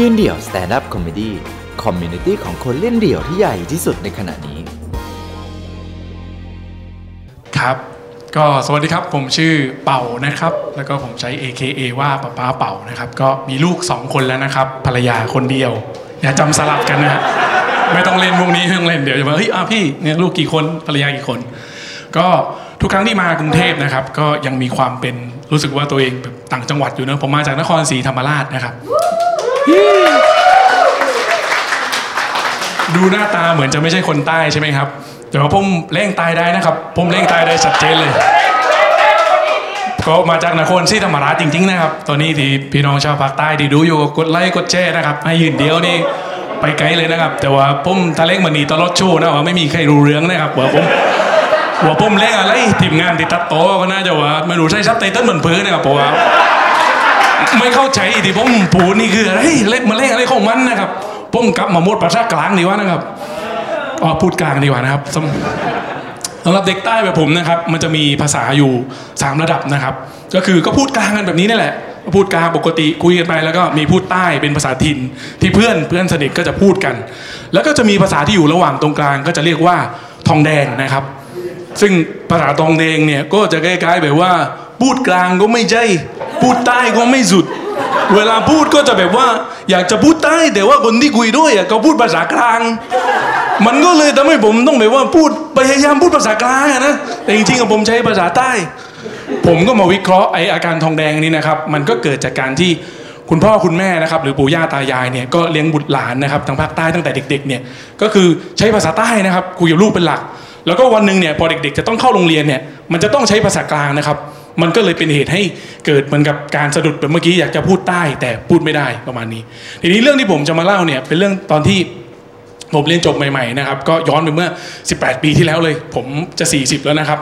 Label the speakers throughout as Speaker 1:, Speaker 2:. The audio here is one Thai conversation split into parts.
Speaker 1: ยืนเดี่ยว stand-up comedy community ของคนเล่นเดี่ยวที่ใหญ่ที่สุดในขณะนี้
Speaker 2: ครับ ก็สวัสดีครับผมชื่อเป่านะครับ แล้วก็ผมใช้ AKA ว่าป่าป๊าเป่านะครับ ก็มีลูก 2 คนแล้วนะครับ ภรรยาคนเดียวอย่าจำสลับกันนะฮะไม่ต้องเล่นพวกนี้แม่งเล่นเดี๋ยวจะมาเฮ้ยอ้าพี่เนี่ยลูกกี่คนภรรยากี่คน ก็ทุกครั้งที่มากรุงเทพนะครับ ก็ยังมีความเป็นรู้สึกว่าตัวเองแบบต่างจังหวัดอยู่เนอะผมมาจากนครศรีธรรมราชนะครับ ดูหน้าตาเหมือนจะไม่ใช่คนใต้ใช่ไหมครับ แต่ว่าผมเล่งตายได้นะครับ ผมเล่งตายได้ชัดเจนเลย ก็มาจากนครศรีธรรมราชจริง ๆ นะครับ ตอนนี้ที่พี่น้องชาวภาคใต้ที่ดูอยู่กดไลค์กดแชร์นะครับให้ยืนเดียวนี่ไปไกลเลยนะครับ แต่ว่าผมทะเล่งมันนีตลอดชว์นะว่าไม่มีใครรู้เรื่องนะครับว่าผมว่าผมเล่งอะไรทีมงานที่ตัดต่อก็น่าจะว่าไม่รู้ใช่ซับไตเติ้ลเหมือนพื่อนนะครับเพราะว่า ไม่เข้าใจที่ผมพูนี่คืออะไรเล่นมาเล่นอะไรของมันนะครับผมกลับมาหมดภาษากลางดีกว่านะครับอ๋อพูดกลางดีกว่านะครับสำหรับเด็กใต้แบบผมนะครับ มันจะมีภาษาอยู่ 3 ระดับนะครับ ก็คือก็พูดกลางกันแบบนี้นี่แหละ พูดกลางปกติคุยกันไป แล้วก็มีพูดใต้เป็นภาษาถิ่นที่เพื่อนเพื่อนสนิทก็จะพูดกัน แล้วก็จะมีภาษาที่อยู่ระหว่างตรงกลางก็จะเรียกว่าทองแดงนะครับ ซึ่งภาษาตองแดงเนี่ยก็จะคล้ายๆแบบว่า พูดกลางก็ไม่ใช่ พูดใต้ก็ไม่สุด เวลาพูดก็จะแบบว่า อยากจะพูดใต้แต่ว่าคนที่คุยด้วยอะเขาพูดภาษากลาง มันก็เลยทำให้ผมต้องแบบว่าพูดพยายามพูดภาษากลางอะนะแต่จริงๆอะผมใช้ภาษาใต้ ผมก็มาวิเคราะห์ไออาการทองแดงนี้นะครับ มันก็เกิดจากการที่คุณพ่อคุณแม่นะครับหรือปู่ย่าตายายเนี่ยก็เลี้ยงบุตรหลานนะครับทางภาคใต้ตั้งแต่เด็กๆเนี่ยก็คือใช้ภาษาใต้นะครับคุยกับลูกเป็นหลัก แล้วก็วันหนึ่งเนี่ยพอเด็กๆ จะต้องเข้าโรงเรียนเนี่ยมันจะต้องใช้ภาษากลางนะครับ มันก็เลยเป็นเหตุให้เกิดเหมือนกับการสะดุดแบบเมื่อกี้อยากจะพูดใต้แต่พูดไม่ได้ประมาณนี้ ทีนี้เรื่องที่ผมจะมาเล่าเนี่ยเป็นเรื่องตอนที่ผมเรียนจบใหม่ๆนะครับก็ย้อนไปเมื่อ 18 ปีที่แล้วเลย ผมจะ 40 แล้วนะครับ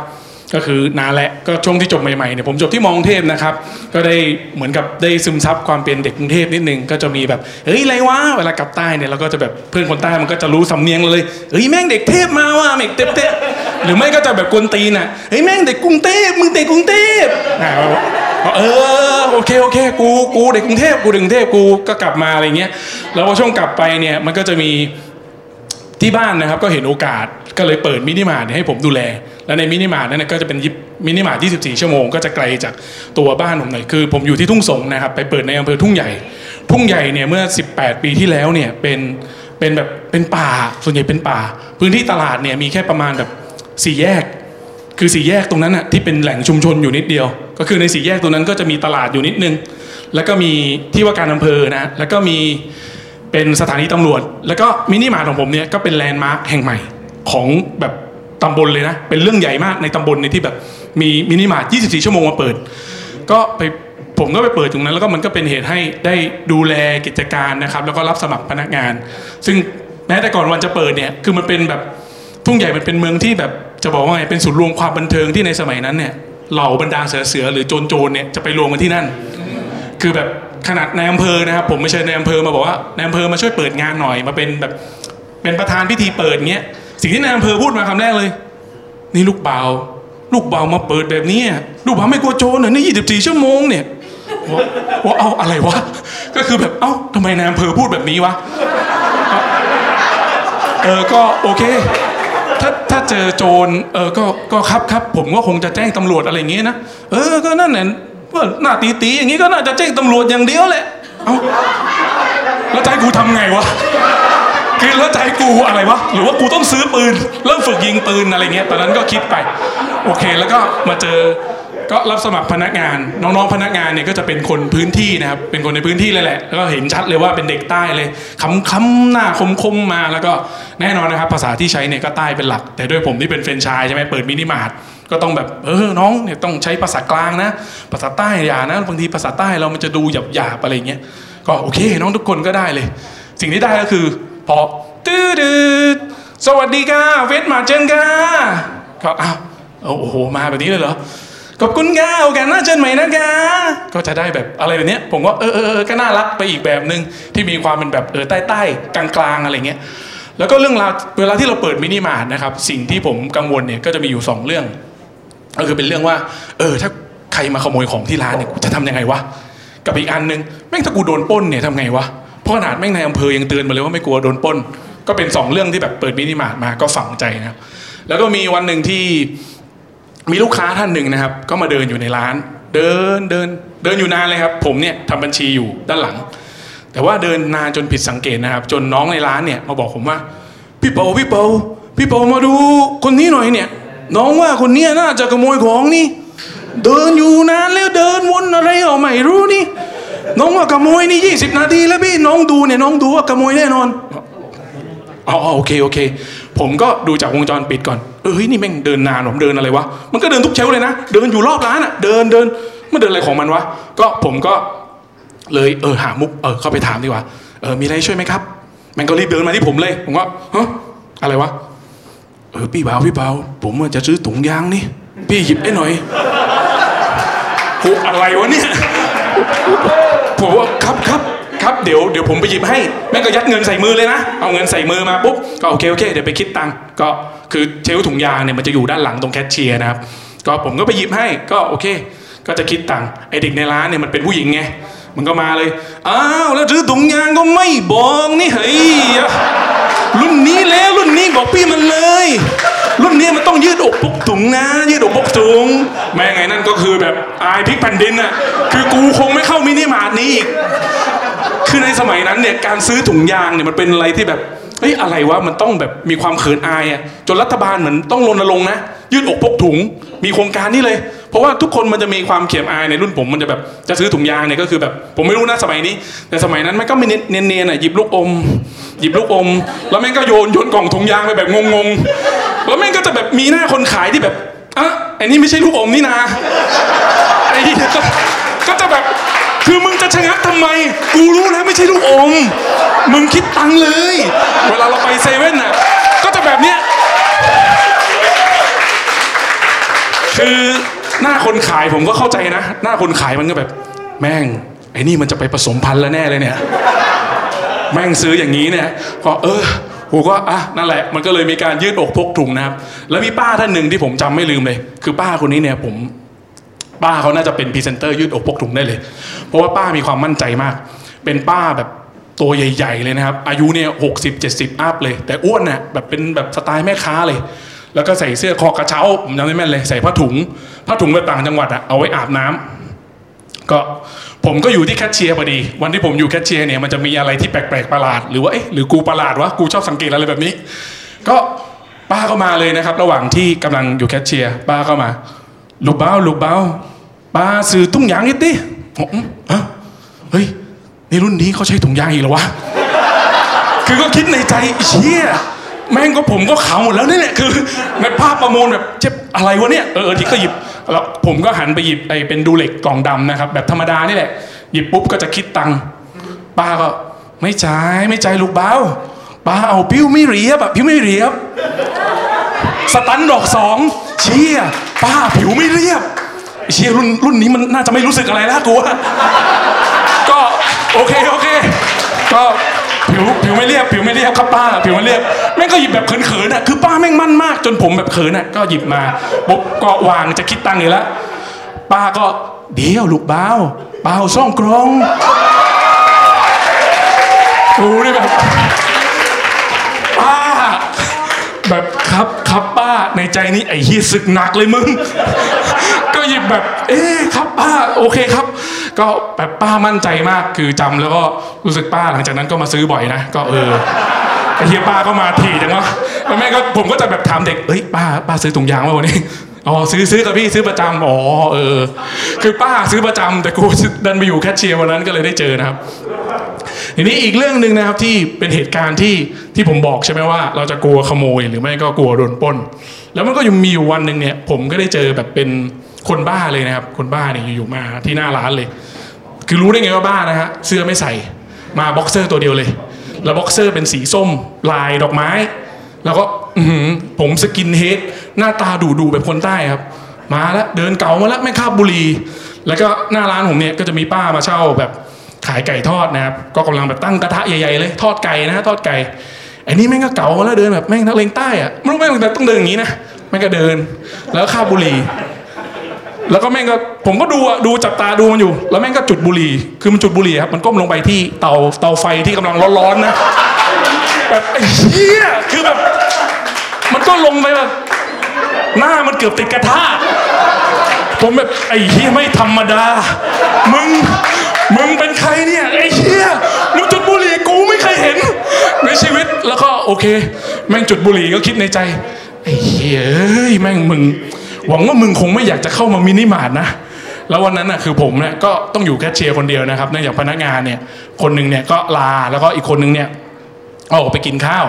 Speaker 2: ก็คือนานแหละก็ช่วงที่จบใหม่ๆเนี่ยผมจบที่มอกรุงเทพนะครับ ก็ได้เหมือนกับได้ซึมซับความเป็นเด็กกรุงเทพนิดนึงก็จะมีแบบเฮ้ยอะไรวะเวลากลับใต้เนี่ยเราก็จะแบบเพื่อนคนใต้มันก็จะรู้สำเนียงเลยเฮ้ยแม่งเด็กเทพมาว่ะเด็กเทพเทพหรือไม่ก็จะแบบกวนตีนอะเฮ้ยแม่งเด็กกรุงเทพมึงเด็กกรุงเทพอ่าเออโอเคโอเคกูกูเด็กกรุงเทพกูเด็กกรุงเทพกูก็กลับมาอะไรเงี้ยแล้วพอช่วงกลับไปเนี่ยมันก็จะมีที่บ้านนะครับก็เห็นโอกาสก็เลยเปิดมินิมาร์ทให้ผมดูแล แล้วในมินิมาร์ทนั้นก็จะเป็นยิบมินิมาร์ท24 ชั่วโมงก็จะไกลจากตัวบ้านผมหน่อยคือ ผมอยู่ที่ทุ่งสงนะครับไปเปิดในอำเภอทุ่งใหญ่ ทุ่งใหญ่เนี่ยเมื่อ 18 ปีที่แล้วเนี่ยเป็นเป็นแบบเป็นป่าส่วนใหญ่เป็นป่า พื้นที่ตลาดเนี่ยมีแค่ประมาณแบบสี่แยก คือสี่แยกตรงนั้นอะที่เป็นแหล่งชุมชนอยู่นิดเดียว ก็คือในสี่แยกตรงนั้นก็จะมีตลาดอยู่นิดนึง แล้วก็มีที่ว่าการอำเภอนะแล้วก็มีเป็นสถานีตำรวจ แล้วก็มินิมาร์ทของผมเนี่ยก็เป็น landmark แห่งใหม่ของแบบ ตำบลเลยนะ เป็นเรื่องใหญ่มากในตำบลในที่แบบมีมินิมาร์ท24 ชั่วโมงมาเปิด ก็ไปผมก็ไปเปิดตรงนั้น แล้วก็มันก็เป็นเหตุให้ได้ดูแลกิจการนะครับ แล้วก็รับสมัครพนักงาน ซึ่งแม้แต่ก่อนวันจะเปิดเนี่ยคือมันเป็นแบบทุ่งใหญ่มันเป็นเมืองที่แบบจะบอกว่าไงเป็นศูนย์รวมความบันเทิงที่ในสมัยนั้นเนี่ยเหล่าบรรดาเสือเสือหรือโจรโจรเนี่ยจะไปรวมกันที่นั่น คือแบบขนาดในอำเภอนะครับผมไม่เชิญในอำเภอมาบอกว่าในอำเภอมาช่วยเปิดงานหน่อยมาเป็นแบบเป็นประธานพิธีเปิดเงี้ย สิ่งที่ในอำเภอพูดมาคำแรกเลย นี่ลูกเบาลูกเบามาเปิดแบบนี้ลูกเบาไม่กลัวโจรเหรอนี่24ชั่วโมงเนี่ยว่าเอาอะไรวะก็คือแบบเอ้าทำไมในอำเภอพูดแบบนี้วะเออก็โอเค ถ้าถ้าเจอโจรเออก็ก็ครับครับผมก็คงจะแจ้งตำรวจอะไรอย่างเงี้ยนะเออก็นั่นแหละว่าหน้าตีตีอย่างงี้ก็น่าจะแจ้งตำรวจอย่างเดียวแหละเอ้าแล้วใจกูทำไงวะ คือแล้วใจกูอะไรวะหรือว่ากูต้องซื้อปืน เริ่มฝึกยิงปืนอะไรเงี้ยตอนนั้นก็คิดไปโอเค แล้วก็มาเจอก็รับสมัครพนักงาน น้องๆพนักงานเนี่ยก็จะเป็นคนพื้นที่นะครับเป็นคนในพื้นที่เลยแหละแล้วก็เห็นชัดเลยว่าเป็นเด็กใต้เลยคำๆหน้าคมๆมาแล้วก็แน่นอนนะครับ ภาษาที่ใช้เนี่ยก็ใต้เป็นหลัก แต่ด้วยผมที่เป็นเฟรนชส์ใช่ไหมเปิดมินิมาร์ทก็ต้องแบบเออน้องเนี่ยต้องใช้ภาษากลางนะ ภาษาใต้อย่านะบางทีภาษาใต้เรามันจะดูหยาบๆอะไรเงี้ยก็โอเค น้องทุกคนก็ได้เลย สิ่งที่ได้ก็คือ พอตื้อดืดสวัสดีค่ะเวทมาเจนค่ะก็อ้าวโอ้โหมาแบบนี้เลยเหรอขอบคุณค่ะโอกาสหน้าเจนใหม่นะคะก็จะได้แบบอะไรแบบเนี้ยผมว่าเออเออเออก็น่ารักไปอีกแบบหนึ่งที่มีความเป็นแบบเออใต้ใต้กลางกลางๆอะไรเงี้ยแล้วก็เรื่องราวเวลาที่เราเปิดมินิมาร์ทนะครับสิ่งที่ผมกังวลเนี่ยก็จะมีอยู่สองเรื่อง ก็คือเป็นเรื่องว่า เออถ้าใครมาขโมยของที่ร้านเนี่ยจะทำยังไงวะกับอีกอันหนึ่งแม่งถ้ากูโดนปล้นเนี่ยทำไงวะ เพราะขนาดแม่งในอำเภอยังเตือนมาเลยว่าไม่กลัวโดนปล้น ก็เป็นสองเรื่องที่แบบเปิดมินิมาร์ทมาก็ฝังใจนะแล้วก็มีวันหนึ่งที่มีลูกค้าท่านหนึ่งนะครับ ก็มาเดินอยู่ในร้าน เดินเดินเดินอยู่นานเลยครับ ผมเนี่ยทำบัญชีอยู่ด้านหลัง แต่ว่าเดินนานจนผิดสังเกตนะครับ จนน้องในร้านเนี่ยมาบอกผมว่า พี่เปาพี่เปาพี่เปามาดูคนนี้หน่อยเนี่ย น้องว่าคนนี้น่าจะขโมยของนี่ เดินอยู่นานแล้วเดินวนอะไรเอาไม่รู้นี่ น้องว่าขโมวยนี่ยี่สิบนาทีแล้วพี่น้องดูเนี่ยน้องดูว่าขโมวยแน่นอนอ๋อโอเคโอเค ผมก็ดูจากวงจรปิดก่อนเอ้ยนี่แม่งเดินนานผมเดินอะไรวะมันก็เดินทุกเชลเลยนะเดินอยู่รอบร้านอะเดินเดินมันเดินอะไรของมันวะก็ผมก็เลยเออหามุกเออเข้าไปถามดีกว่าเออมีอะไรช่วยไหมครับแมันก็รีบเดินมาที่ผมเลย ผมก็ฮะอะไรวะเออพี่เบาพี่เบาผมจะซื้อถุงยางนี่พี่หยิบให้หน่อยโหอะไรวะเนี่ย ผมว่าครับครับครับเดี๋ยวเดี๋ยวผมไปหยิบให้แม่ก็ยัดเงินใส่มือเลยนะ เอาเงินใส่มือมาปุ๊บก็โอเคโอเคเดี๋ยวไปคิดตังค์ก็คือเชลถุงยางเนี่ยมันจะอยู่ด้านหลังตรงแคชเชียร์นะครับก็ผมก็ไปหยิบให้ก็โอเค ก็จะคิดตังค์ไอเด็กในร้านเนี่ยมันเป็นผู้หญิงไงมันก็มาเลยอ้าวแล้วซื้อถุงยางก็ไม่บอกนี่เฮ้ยรุ่นนี้แล้วรุ่นนี้บอกพี่มันเลย รุ่นนี้มันต้องยืดอกปกถุงนะ ยืดอกปกถุงแม่งไงนั่นก็คือแบบอายพิกแผ่นดินอะคือกูคงไม่เข้ามินิมาร์ทนี้อีกคือในสมัยนั้นเนี่ยการซื้อถุงยางเนี่ยมันเป็นอะไรที่แบบเฮ้ยอะไรวะมันต้องแบบมีความเขินอายอะจนรัฐบาลเหมือนต้องรณรงค์นะยืดอกพกถุงมีโครงการนี้เลย เพราะว่าทุกคนมันจะมีความเขียมอายในรุ่นผมมันจะแบบจะซื้อถุงยางเนี่ยก็คือแบบ ผมไม่รู้นะสมัยนี้ แต่สมัยนั้นมันก็ไม่เนียนๆอะหยิบลูกอม หยิบลูกอม แล้วแม่งก็โยนโยนกล่องถุงยางไปแบบงงๆ แล้วแม่งก็จะแบบมีหน้าคนขายที่แบบอะไอ้นี่ไม่ใช่ลูกอมนี่นาไอ้เหี้ยก็จะแบบคือมึงจะชะงักทำไม กูรู้แล้วไม่ใช่ลูกอม มึงคิดตังเลย เวลาเราไปเซเว่นน่ะ ก็จะแบบเนี้ย คือหน้าคนขายผมก็เข้าใจนะ หน้าคนขายมันก็แบบ แม่ง ไอ้นี่มันจะไปผสมพันธุ์แล้วแน่เลยเนี่ย แม่งซื้ออย่างนี้เนี่ยก็เออ ผมก็อะนั่นแหละมันก็เลยมีการยืดอกพกถุงนะครับแล้วมีป้าท่านหนึ่งที่ผมจำไม่ลืมเลย คือป้าคนนี้เนี่ยผมป้าเขาน่าจะเป็นพรีเซนเตอร์ยืดอกพกถุงได้เลย เพราะว่าป้ามีความมั่นใจมาก เป็นป้าแบบตัวใหญ่ ๆ เลยนะครับ อายุเนี่ยหกสิบเจ็ดสิบ up เลย แต่อ้วนน่ะแบบเป็นแบบสไตล์แม่ค้าเลย แล้วก็ใส่เสื้อคอกระเช้าผมจำได้แม่นเลย ใส่ผ้าถุงผ้าถุงแบบต่างจังหวัดอะเอาไว้อาบน้ำ ก็ผมก็อยู่ที่แคชเชียร์พอดี วันที่ผมอยู่แคชเชียร์เนี่ยมันจะมีอะไรที่แปลกๆประหลาด หรือว่าเอ๊ะหรือกูประหลาดวะกูชอบสังเกตอะไรแบบนี้ ก็ป้าก็มาเลยนะครับ ระหว่างที่กำลังอยู่แคชเชียร์ป้าก็มาลูกเบ้าลูกเบ้าป้าซื้อตุ้งยางนิดดิผมอืมเฮ้ยในรุ่นนี้เขาใช้ถุงยางอีกเหรอวะคือก็คิดในใจเชี่ย แม่งก็ผมก็ขาวหมดแล้วเนี่ยคือในภาพประมวลแบบเจ็บอะไรวะเนี่ยเออที่ก็หยิบแล้วผมก็หันไปหยิบไอ้เป็นดูเหล็กกล่องดำนะครับ แบบธรรมดานี่แหละ หยิบปุ๊บก็จะคิดตังค์ป้าก็ไม่ใจายไม่ใจายลูกเบ้าป้าเอาปิ้วไม่เรียบอะปิ้วไม่เรียบ สตันดอกสองเชี่ยป้าผิวไม่เรียบเชี่ยรุ่นรุ่นนี้มันน่าจะไม่รู้สึกอะไรแล้วกูว่าก็โอเคโอเค ก็ ผิวผิวไม่เรียบผิวไม่เรียบครับป้าผิวไม่เรียบแม่งก็หยิบแบบเขินๆอะคือป้าแม่งมั่นมาก จนผมแบบเขินอะก็หยิบมาปุ๊บก็วางจะคิดตังค์อยู่แล้วป้าก็เดี๋ยวลูกเบาเบาซ่องกรองกูนี่แบบป้าแบบครับครับป้าในใจนี้ไอ้เฮียศึกหนักเลยมึง ก็หยิบแบบ เอ๊ะครับป้าโอเคครับ ก็แบบป้ามั่นใจมากคือจำแล้วก็รู้สึกป้าหลังจากนั้นก็มาซื้อบ่อยนะก็เออไอเฮียป้าก็มาถี่จังวะแล้วแม่ก็ผมก็จะแบบถามเด็กเอ้ยป้าป้าซื้อถุงยางมาวันนี้อ๋อซื้อซื้อกับพี่ซื้อประจำอ๋อเออ คือป้าซื้อประจำแต่กูดันไปอยู่แคชเชียร์วันนั้นก็เลยได้เจอนะครับทีนี้อีกเรื่องหนึ่งนะครับที่เป็นเหตุการณ์ที่ที่ผมบอกใช่ไหมว่า เราจะกลัวขโมยหรือไม่ก็กลัวโดนปล้น แล้วมันก็ยังมีอยู่วันหนึ่งเนี่ยผมก็ได้เจอแบบเป็น คนบ้าเลยนะครับ คนบ้าเนี่ยอยู่ๆมาที่หน้าร้านเลย คือรู้ได้ไงว่าบ้านะฮะเสื้อไม่ใส่มาบ็อกเซอร์ตัวเดียวเลย แล้วบ็อกเซอร์เป็นสีส้มลายดอกไม้ แล้วก็ผม skinhead หน้าตาดูดูๆแบบคนใต้ครับ มาแล้วเดินเก๋ามาแล้วแม่งคาบบุหรี่แล้วก็หน้าร้านผมเนี่ยก็จะมีป้ามาเช่าแบบขายไก่ทอดนะครับก็กำลังแบบตั้งกระทะใหญ่ๆเลย ทอดไก่นะฮะทอดไก่ไอ้นี่แม่งก็เก่ามาแล้วเดินแบบแม่งนักเลงใต้อะไม่รู้แม่งต้องเดินอย่างนี้นะแม่งก็เดิน แล้วคาบบุหรี่ แล้วก็แม่งก็ผมก็ดูอะดูจับตาดูมันอยู่ แล้วแม่งก็จุดบุหรี่คือมันจุดบุหรี่ครับมันก้มลงไปที่เตาเตาไฟที่กำลังร้อนๆนะแบบไอ้เหี้ยคือแบบ มันก็ลงไปแบบหน้ามันเกือบติดกระทะผมแบบไอ้เหี้ยไม่ธรรมดา มึงมึงเป็นใครเนี่ยไอ้เหี้ยมึงจุดบุหรี่กูไม่เคยเห็น ในชีวิตแล้วก็โอเค แม่งจุดบุหรี่ก็คิดในใจไอ้เหี้ยแม่งมึง หวังว่ามึงคงไม่อยากจะเข้ามามินิมาร์ทนะแล้ววันนั้นน่ะคือผมเนี่ยก็ต้องอยู่แค่เชียร์คนเดียวนะครับเนื่องจากพนักงานเนี่ยคนหนึ่งเนี่ยก็ลาแล้วก็อีกคนหนึ่งเนี่ยออกไปกินข้าว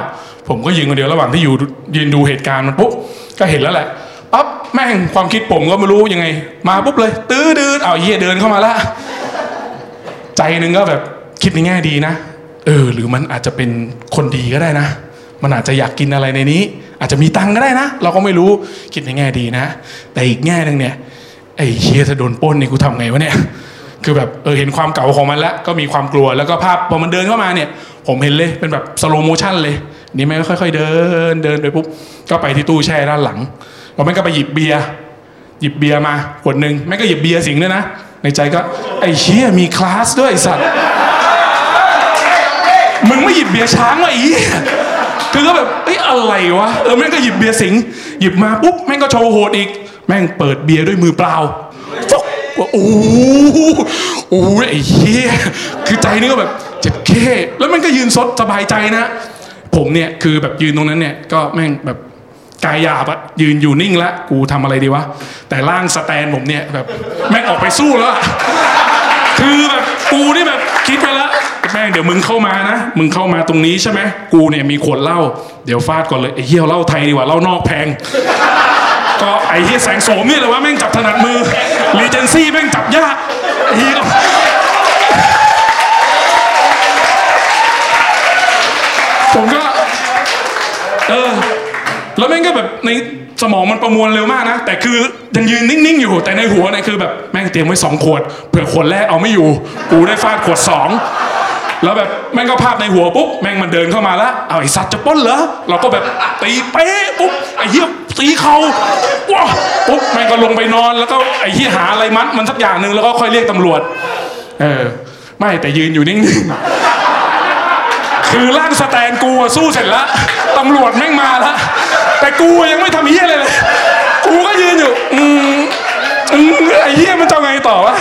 Speaker 2: ผมก็ยืนคนเดียวระหว่างที่อยู่ยืนดูเหตุการณ์มันปุ๊บก็เห็นแล้วแหละปั๊บแม่งความคิดผมก็ไม่รู้ยังไง มาปุ๊บเลย ตื้อดื้อเอาเฮียเดินเข้ามาละใจหนึ่งก็แบบคิดในแง่ดีนะ เออ หรือมันอาจจะเป็นคนดีก็ได้นะ มันอาจจะอยากกินอะไรในนี้ อาจจะมีตังก็ได้นะ เราก็ไม่รู้คิดในแง่ดีนะ แต่อีกแง่หนึ่งเนี่ยไอ้เฮียถ้าโดนป้นนี่ยกูทำไงวะเนี่ยคือแบบเออเห็นความเก่าของมันแล้วก็มีความกลัวแล้วก็ภาพพอมันเดินเข้ามาเนี่ย ผมเห็นเลยเป็นแบบ slow motion เลย นี่แม่งก็ค่อย ๆ เดินเดินไปปุ๊บก็ไปที่ตู้แช่ด้านหลังแล้วแม่งก็ไปหยิบเบียร์หยิบเบียร์มาขวดหนึ่งแม่งก็หยิบเบียร์สิงห์ด้วยนะในใจก็ไอ้เชี่ยมีคลาสด้วยไอ้สัตว์มึงไม่หยิบเบียร์ช้างวะอี คือก็แบบเอ้ยอะไรวะเออแม่งก็หยิบเบียร์สิงห์หยิบมาปุ๊บแม่งก็โชว์โหดอีก แม่งเปิดเบียร์ด้วยมือเปล่าฟุ๊กว่าโอ้โหโอ้ไอ้เหี้ยคือใจนี่ก็แบบเจ็บแค่แล้วมันก็ยืนซดสบายใจนะ ผมเนี่ยคือแบบยืนตรงนั้นเนี่ยก็แม่งแบบกายหยาบอะยืนอยู่นิ่งละกูทำอะไรดีวะ แต่ร่างสแตนผมเนี่ยแบบแม่งออกไปสู้แล้ว คือแบบกูนี่แบบคิดไปแล้ว แม่งเดี๋ยวมึงเข้ามานะ มึงเข้ามาตรงนี้ใช่ไหมกูเนี่ยมีขวดเหล้าเดี๋ยวฟาดก่อนเลยไอ้เหี้ยเหล้าไทยดีกว่าเหล้านอกแพง ก็ไอ้เหี้ยแสงโสมนี่แหละว่าแม่งจับถนัดมือรีเจนซี่แม่งจับยากไอ้เหี้ยผมก็เออแล้วแม่งก็แบบในสมองมันประมวลเร็วมากนะ แต่คือยังยืนนิ่งๆอยู่แต่ในหัวเนี่ยคือแบบแม่งเตรียมไว้สองขวดเผื่อขวดแรกเอาไม่อยู่ กูได้ฟาดขวดสอง แล้วแบบแม่งก็ภาพในหัวปุ๊บแม่งมันเดินเข้ามาแล้วเอาไอ้สัตว์จะป้นเหรอเราก็แบบตีเป๊ะปุ๊บไอ้เหี้ยตีเขาว้าปุ๊บแม่งก็ลงไปนอน แล้วก็ไอ้เหี้ยหาอะไรมัดมันสักอย่างหนึ่งแล้วก็ค่อยเรียกตำรวจ เออ ไม่แต่ยืนอยู่นิ่งๆคือร่างสแตนกูสู้เสร็จแล้วตำรวจแม่งมาแล้วแต่กูยังไม่ทำเฮี้ยอะไรเลยกูก็ยืนอยู่อืมอืมไอ้เฮี้ยมันจะไงต่อวะ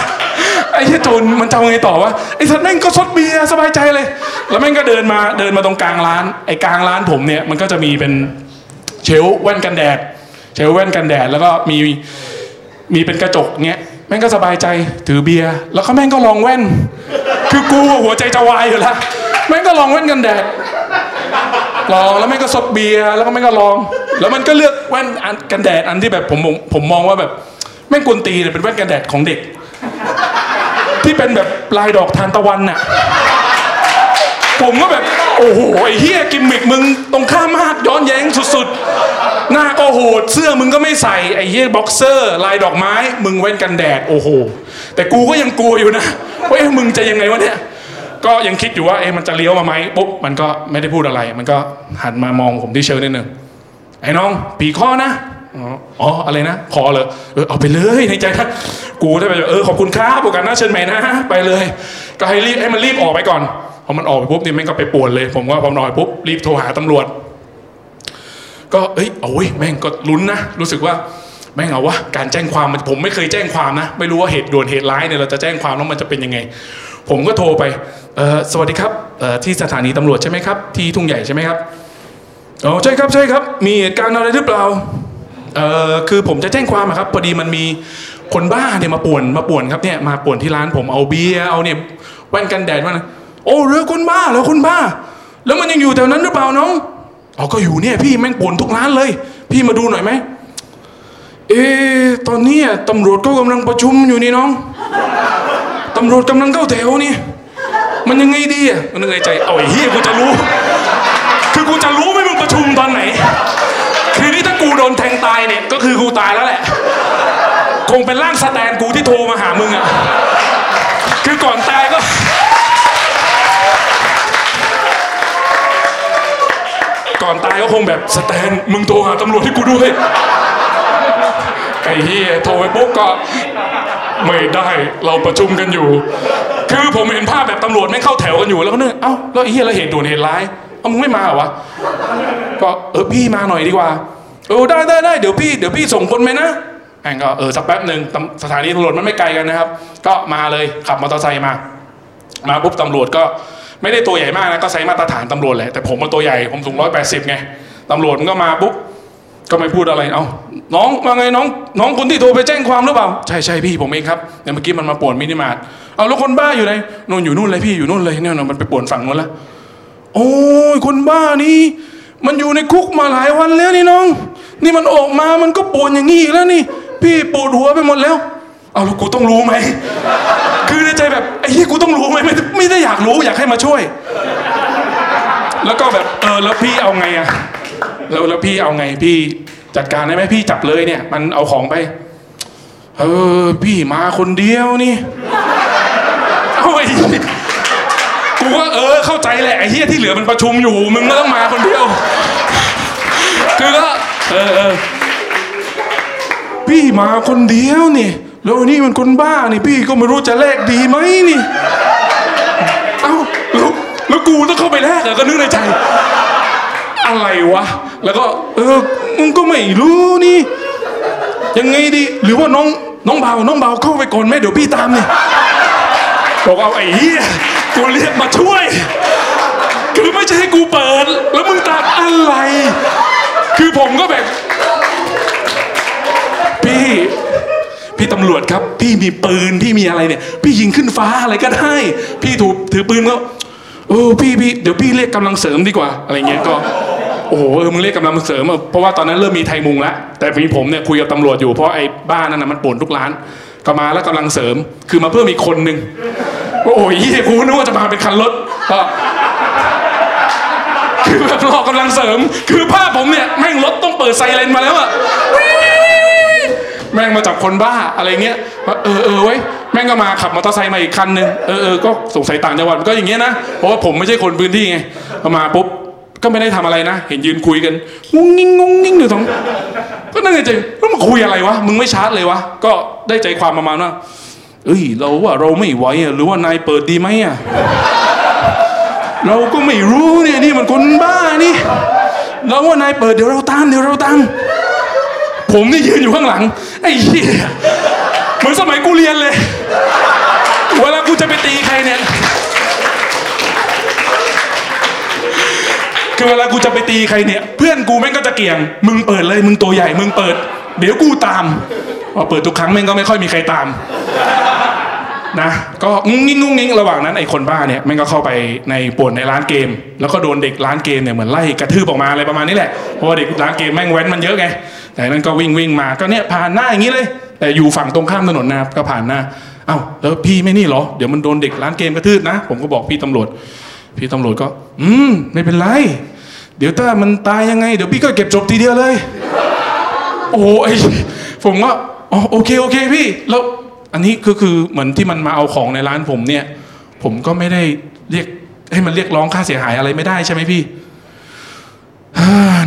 Speaker 2: ไอ้เฮี้ยโจรมันจะเอาไงต่อวะไอ้สัตว์แม่งก็ซดเบียร์สบายใจเลย แล้วแม่งก็เดินมาเดินมาตรงกลางร้าน ไอ้กลางร้านผมเนี่ยมันก็จะมีเป็นเชลแว่นกันแดด เชลแว่นกันแดดแล้วก็มีมีเป็นกระจกเงี้ยแม่งก็สบายใจถือเบียร์แล้วก็แม่งก็ลองแว่น คือกูหัวใจจะวายอยู่แล้วแม่งก็ลองแว่นกันแดดลองแล้วแม่งก็ซดเบียร์แล้วก็แม่งก็ลอง แล้วมันก็เลือกแว่นอันกันแดดอันที่แบบผมผมมองว่าแบบแม่งกวนตีเนี่ยเป็นแว่นกันแดดของเด็ก เป็นแบบลายดอกทานตะวันน่ะ ผมก็แบบ โอ้โหไอ้เหี้ยกิมมิกมึงตรงข้ามมากย้อนแย้งสุดๆ หน้าก็โหดเสื้อมึงก็ไม่ใส่ไอ้เหี้ยบ็อกเซอร์ ลายดอกไม้ มึงแว่นกันแดด โอ้โห แต่กูก็ยังกลัวอยู่นะว่าเอ๊ะมึงจะยังไงวะเนี่ยก็ยังคิดอยู่ว่าเอ๊ะมันจะเลี้ยวมาไหมปุ๊บมันก็ไม่ได้พูดอะไร มันก็หันมามองผมที่เชิญนิดนึงไอ้น้องปีข้อนะ อ๋ออะไรนะขอเลยเออเอาไปเลยในใจนะกูได้ไปเออขอบคุณครับโอกาสหน้าเชิญใหม่นะไปเลย ก็ให้รีบให้มันรีบออกไปก่อนพอมันออกไปปุ๊บเนี่ยแม่งก็ไปป่วนเลย ผมก็พอนออกไปปุ๊บรีบโทรหาตำรวจ ก็เอ้ยโอ้ยแม่งก็ลุ้นนะรู้สึกว่าแม่งเอาวะการแจ้งความมันผมไม่เคยแจ้งความนะ ไม่รู้ว่าเหตุด่วนเหตุร้ายเนี่ยเราจะแจ้งความแล้วมันจะเป็นยังไง ผมก็โทรไปสวัสดีครับที่สถานีตำรวจใช่ไหมครับ ที่ทุ่งใหญ่ใช่ไหมครับอ๋อใช่ครับใช่ครับ มีเหตุการณ์อะไรหรือเปล่า เออคือผมจะแจ้งความอะครับพอดีมันมีคนบ้าเนี่ยมาป่วนมาป่วนครับเนี่ยมาป่วนที่ร้านผมเอาเบียร์เอาเนี่ยแว่นกันแดดมานะโอ้เรือคนบ้าเหรอคนบ้า แล้วมันยังอยู่แถวนั้นหรือเปล่าน้องอ๋อก็อยู่เนี่ยพี่แม่งป่วนทุกร้านเลย พี่มาดูหน่อยไหมเอ๊ตอนนี้ตำรวจก็กำลังประชุมอยู่นี่น้องตำรวจกำลังเข้าแถวนี่มันยังไงดีอะมันนึกในใจเอาไอ้เฮียกูจะรู้ คือกูจะรู้ไหมมึงประชุมตอนไหน โดนแทงตายเนี่ยก็คือกูตายแล้วแหละ คงเป็นร่างสแตนกูที่โทรมาหามึงอะ คือก่อนตายก็ ก่อนตายก็คงแบบสแตนมึงโทรหาตำรวจให้กูด้วยไอ้เฮียโทรไปปุ๊บก็ไม่ได้เราประชุมกันอยู่ คือผมเห็นภาพแบบตำรวจไม่เข้าแถวกันอยู่แล้วก็นึกเอ้าแล้วไอ้เฮียแล้วเหตุด่วนเหตุร้ายเอ้ามึงไม่มาเหรอวะก็เออพี่มาหน่อยดีกว่า เออได้ได้ได้เดี๋ยวพี่เดี๋ยวพี่ส่งคนไหมนะแม่งก็เออสักแป๊บหนึ่งสถานีตำรวจมันไม่ไกลกันนะครับ ก็มาเลยขับมอเตอร์ไซค์มา มาปุ๊บตำรวจก็ไม่ได้ตัวใหญ่มากนะก็ใช้มาตรฐานตำรวจแหละแต่ผมมันตัวใหญ่ผมสูงร้อยแปดสิบไงตำรวจมันก็มาปุ๊บก็ไม่พูดอะไรเอาน้องว่าไงน้อง น้องคนที่โทรไปแจ้งความหรือเปล่าใช่ใช่พี่ผมเองครับเนี่ยเมื่อกี้มันมาป่วนมินิมาร์ทเอาแล้วคนบ้าอยู่ไหนนู่นอยู่นู่นเลยพี่อยู่นู่นเลยเนี่ยมันไปป่วนฝั่งนู้นล้วโอ้ยคนบ้านี่ มันอยู่ในคุกมาหลายวันแล้วนี่น้อง นี่มันออกมามันก็ปวนอย่างนี้อีกแล้วนี่ พี่ปวดหัวไปหมดแล้ว เอาแล้วกูต้องรู้ไหม คือในใจแบบไอ้เหี้ยกูต้องรู้ไหมไม่ได้ไม่ได้อยากรู้อยากให้มาช่วย แล้วก็แบบเออแล้วพี่เอาไงอะแล้วแล้วพี่เอาไงพี่จัดการได้ไหมพี่จับเลยเนี่ย มันเอาของไปเออพี่มาคนเดียวนี่ เอาไอ้ กูก็เออเข้าใจแหละไอ้เหี้ยที่เหลือมันประชุมอยู่มึงก็ต้องมาคนเดียว คือก็เออเออพี่มาคนเดียวนี่แล้วนี่มันคนบ้านี่พี่ก็ไม่รู้จะแลกดีไหมนี่ เอ้าแล้วแล้วกูต้องเข้าไปแลกเหรอก็นึกในใจ อะไรวะ แล้วก็เออมึงก็ไม่รู้นี่ ยังไงดี หรือว่าน้องน้องเบาน้องเบาเข้าไปก่อนไหมเดี๋ยวพี่ตามนี่บอกเอาไอ้เหี้ย กูเรียกมาช่วย คือไม่ใช่ให้กูเปิด แล้วมึงตามอะไร คือผมก็แบบ พี่ พี่ตำรวจครับ พี่มีปืน พี่มีอะไรเนี่ย พี่ยิงขึ้นฟ้าอะไรก็ได้ พี่ถูกถือปืนก็โอ้พี่พี่เดี๋ยวพี่เรียกกำลังเสริมดีกว่า อะไรเงี้ยก็โอ้โหเออมึงเรียกกำลังเสริมเพราะว่าตอนนั้นเริ่มมีไทยมุงแล้วแต่มีผมเนี่ยคุยกับตำรวจอยู่เพราะไอ้บ้านนั้นนะมันป่วนทุกร้านก็มาแล้วกำลังเสริม คือมาเพิ่มอีกคนนึง โอ้ยกูนึกว่าจะมาเป็นคันรถก็คือแบบรอกำลังเสริม คือภาพผมเนี่ยแม่งรถต้องเปิดไซเรนมาแล้วอะแม่งมาจับคนบ้าอะไรเงี้ยว่าเออเออเว้ยแม่งก็มาขับมอเตอร์ไซค์มาอีกคันหนึ่งเออเออก็สงสัยต่างจังหวัดก็อย่างเงี้ยนะเพราะว่าผมไม่ใช่คนพื้นที่ไงพอมาปุ๊บก็ไม่ได้ทำอะไรนะ เห็นยืนคุยกันงุ้งงิ้งงุ้งงิ้งอยู่ตรงก็นั่งใจแล้วมาคุยอะไรวะมึงไม่ชาร์จเลยวะก็ได้ใจความประมาณว่า เอ้ยเราว่าเราไม่ไหวอะหรือว่านายเปิดดีไหมอะเราก็ไม่รู้เนี่ยนี่มันคนบ้านี่เราว่านายเปิดเดี๋ยวเราตามเดี๋ยวเราตามผมนี่ยืนอยู่ข้างหลังไอ้เหี้ยเหมือนสมัยกูเรียนเลยเวลากูจะไปตีใครเนี่ยคือเวลากูจะไปตีใครเนี่ย เพื่อนกูแม่งก็จะเกี่ยง มึงเปิดเลยมึงตัวใหญ่มึงเปิด เดี๋ยวกูตาม พอเปิดทุกครั้งแม่งก็ไม่ค่อยมีใครตามนะก็งุ้งงิ้งงุ้งงิ้งระหว่างนั้นไอ้คนบ้าเนี่ยแม่งก็เข้าไปในป่วนในร้านเกม แล้วก็โดนเด็กร้านเกมเนี่ยเหมือนไล่กระทืบออกมาอะไรประมาณนี้แหละเพราะว่าเด็กร้านเกมแม่งแว้นมันเยอะไงแต่นั้นก็วิ่งวิ่งมาก็เนี่ยผ่านหน้าอย่างนี้เลย แต่อยู่ฝั่งตรงข้ามถนนนะครับก็ผ่านหน้าเอ้าแล้วพี่ไม่นี่เหรอเดี๋ยวมันโดนเด็กร้านเกมกระทืบนะ ผมก็บอกพี่ตำรวจ พี่ตำรวจก็ อืมไม่เป็นไร เดี๋ยวถ้ามันตายยังไง เดี๋ยวพี่ก็เก็บจบทีเดียวเลย โอ้โหไอ้ผมว่า อ๋อโอเคโอเคพี่แล้วอันนี้ก็คือเหมือนที่มันมาเอาของในร้านผมเนี่ย ผมก็ไม่ได้เรียกให้มันเรียกร้องค่าเสียหายอะไรไม่ได้ใช่ไหมพี่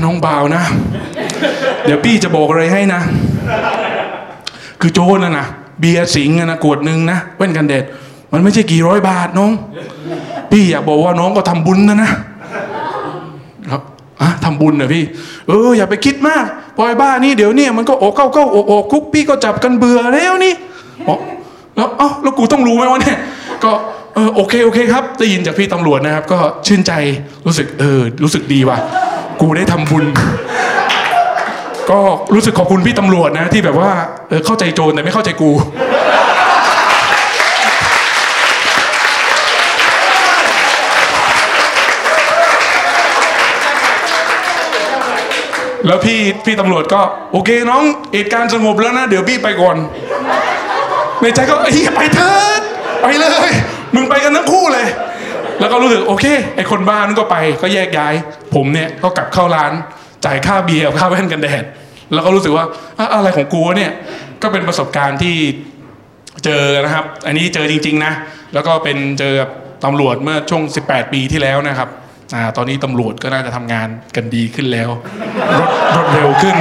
Speaker 2: น้องบ่าวนะ เดี๋ยวพี่จะบอกอะไรให้นะ คือโจรนะนะเบียร์สิงห์อะนะขวดหนึ่งนะแว่นกันแดดมันไม่ใช่กี่ร้อยบาทน้อง พี่อยากบอกว่าน้องก็ทำบุญนะนะครับอะทำบุญเหรอพี่ เอออย่าไปคิดมาก ปล่อยบ้านี่เดี๋ยวเนี่ยมันก็โอกเข้าเข้าโอกโอกคุกพี่ก็จับกันเบื่อแล้วนี่อ๋อแล้วเอ้าแล้วกูต้องรู้ไหมวะเนี่ยก็เออโอเคโอเคครับได้ยินจากพี่ตำรวจนะครับ ก็ชื่นใจรู้สึกเออรู้สึกดีว่ะกูได้ทำบุญ ก็รู้สึกขอบคุณพี่ตำรวจนะ ที่แบบว่าเออเข้าใจโจรแต่ไม่เข้าใจกู แล้วพี่พี่ตำรวจก็โอเคน้องเหตุการณ์สงบแล้วนะ เดี๋ยวพี่ไปก่อน ในใจก็เฮ้ยไปเถิดไปเลย มึงไปกันทั้งคู่เลย แล้วก็รู้สึกโอเค ไอคนบ้านก็ไปก็แยกย้าย ผมเนี่ยก็กลับเข้าร้าน จ่ายค่าเบียร์ค่าแว่นกันแดด แล้วก็รู้สึกว่าอะไรของกูเนี่ยก็เป็นประสบการณ์ที่เจอนะครับ อันนี้เจอจริง ๆ นะ แล้วก็เป็นเจอกับตำรวจเมื่อช่วง 18 ปีที่แล้วนะครับ อ่าตอนนี้ตำรวจก็น่าจะทำงานกันดีขึ้นแล้วรถรถเร็วขึ้น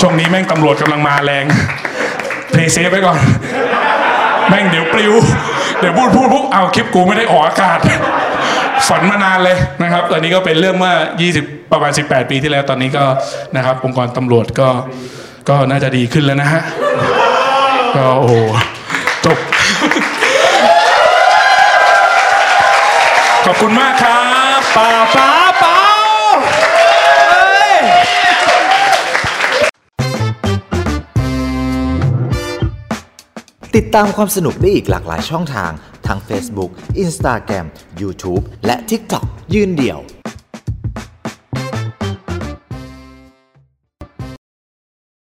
Speaker 2: ช่วงนี้แม่งตำรวจกำลังมาแรง play safe ไว้ก่อน แม่งเดี๋ยวปลิว เดี๋ยวพูดพูดปุ๊บเอาคลิปกูไม่ได้ออกอากาศฝันมานานเลยนะครับ ตอนนี้ก็เป็นเรื่องเมื่อ 20 ประมาณ 18 ปีที่แล้วตอนนี้ก็นะครับองค์กรตำรวจก็ก็น่าจะดีขึ้นแล้วนะฮะก็โอ้โหจบขอบคุณมากครับ
Speaker 1: ป่าป้าป้าเอ้ยติดตามความสนุกได้อีกหลากหลายช่องทาง ทั้ง Facebook Instagram YouTube และ TikTok ยืนเดี่ยว